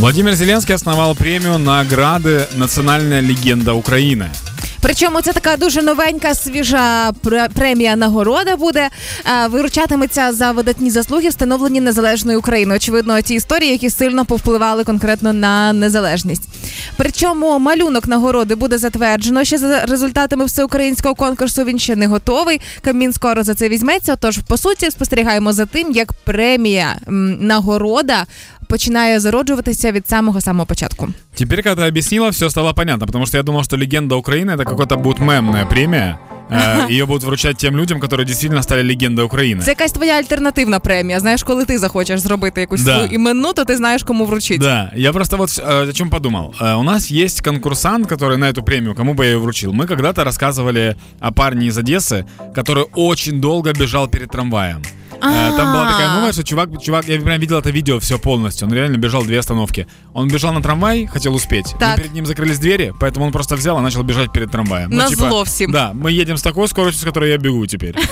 Владимир Зеленский основал премию «Награды. Национальная легенда Украины». Причому це така дуже новенька, свіжа премія нагорода буде. Виручатиметься за видатні заслуги, встановлені незалежною Україною. Очевидно, ті історії, які сильно повпливали конкретно на незалежність. Причому малюнок нагороди буде затверджено ще за результатами всеукраїнського конкурсу. Він ще не готовий. Камін скоро за це візьметься. Тож, по суті, спостерігаємо за тим, як премія нагорода починає зароджуватися від самого самого початку. Теперь, когда ты объяснила, все стало понятно, потому что я думал, что легенда Украины это какая-то будет мемная премия. Ее будут вручати тем людям, которые дійсно стали легендою України. Це якась твоя альтернативна премія. Знаєш, коли ти захочеш зробити якусь да. свою іменну, то ти знаєш, кому вручить. Да, я просто вот о чем подумал. У нас есть конкурсант, который на эту премию, кому бы я ее вручил. Мы когда-то рассказывали о парне из Одессы, который очень долго бежал перед трамваем. А-а-а. Там была такая новость, что чувак, чувак, я прям видел это видео все полностью. Он реально бежал две остановки. Он бежал на трамвай, хотел успеть. Так. Но перед ним закрылись двери, поэтому он просто взял и начал бежать перед трамваем. Ну, типа, зло всем. Да, мы едем с такой скоростью, с которой я бегу теперь.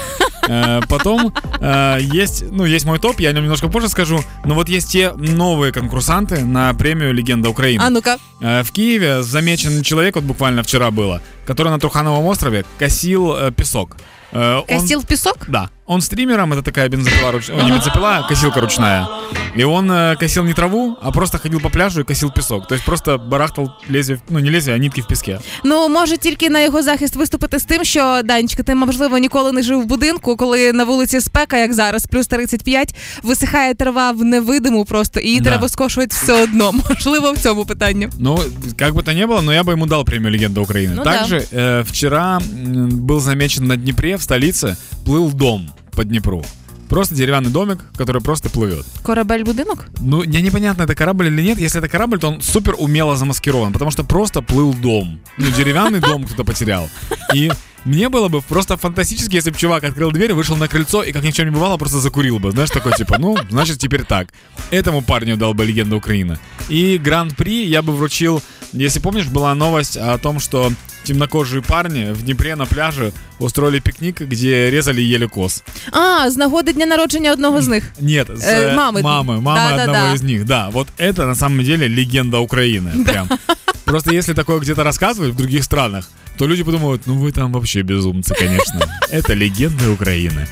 Э, потом э, есть, ну, есть мой топ, я о нем немножко позже скажу. Но вот есть те новые конкурсанты на премию «Легенда Украины». А ну-ка. Э, в Киеве замечен человек, вот буквально вчера было, который на Трухановом острове косил песок. Косил он, песок? Да. Он стримером, это такая бензопила, руч... О, не бензопила, а косилка ручная. И он э, косил не траву, а просто ходил по пляжу и косил песок. То есть просто барахтал лезвие, ну не лезвие, а нитки в піске. Ну може тільки на його захист виступити з тим, що Данечка, ти можливо ніколи не жив в будинку, коли на вулиці спека, як зараз, плюс 35, висихає трава в невидиму просто, і її да. треба скошувати все одно. Можливо, в цьому питанні. Ну, как бы то ни было, но я бы ему дал премию «Легенда Украины». Ну, Также да. э, вчера был замечен на Днепре, в столице, плыл дом По Днепру. Просто деревянный домик, который просто плывет. Корабель-будинок? Ну, мне непонятно, это корабль или нет. Если это корабль, то он супер умело замаскирован, потому что просто плыл дом. Ну, деревянный дом кто-то потерял. И мне было бы просто фантастически, если бы чувак открыл дверь, вышел на крыльцо и, как ни в чем не бывало, просто закурил бы. Знаешь, такой типа, ну, значит, теперь так. Этому парню дал бы легенда Украины. И гран-при я бы вручил, если помнишь, была новость о том, что темнокожие парни в Дніпрі на пляже устроили пикник, где резали и ели коз. А, з нагоди дня народження одного з них. Нет, с э, мамы. Мамы, мамы да, одного да, да. из них, да. Вот это на самом деле легенда Украины. Прям. Просто если такое где-то рассказывают в других странах, то люди подумают, ну вы там вообще безумцы, конечно. Это легенды Украины.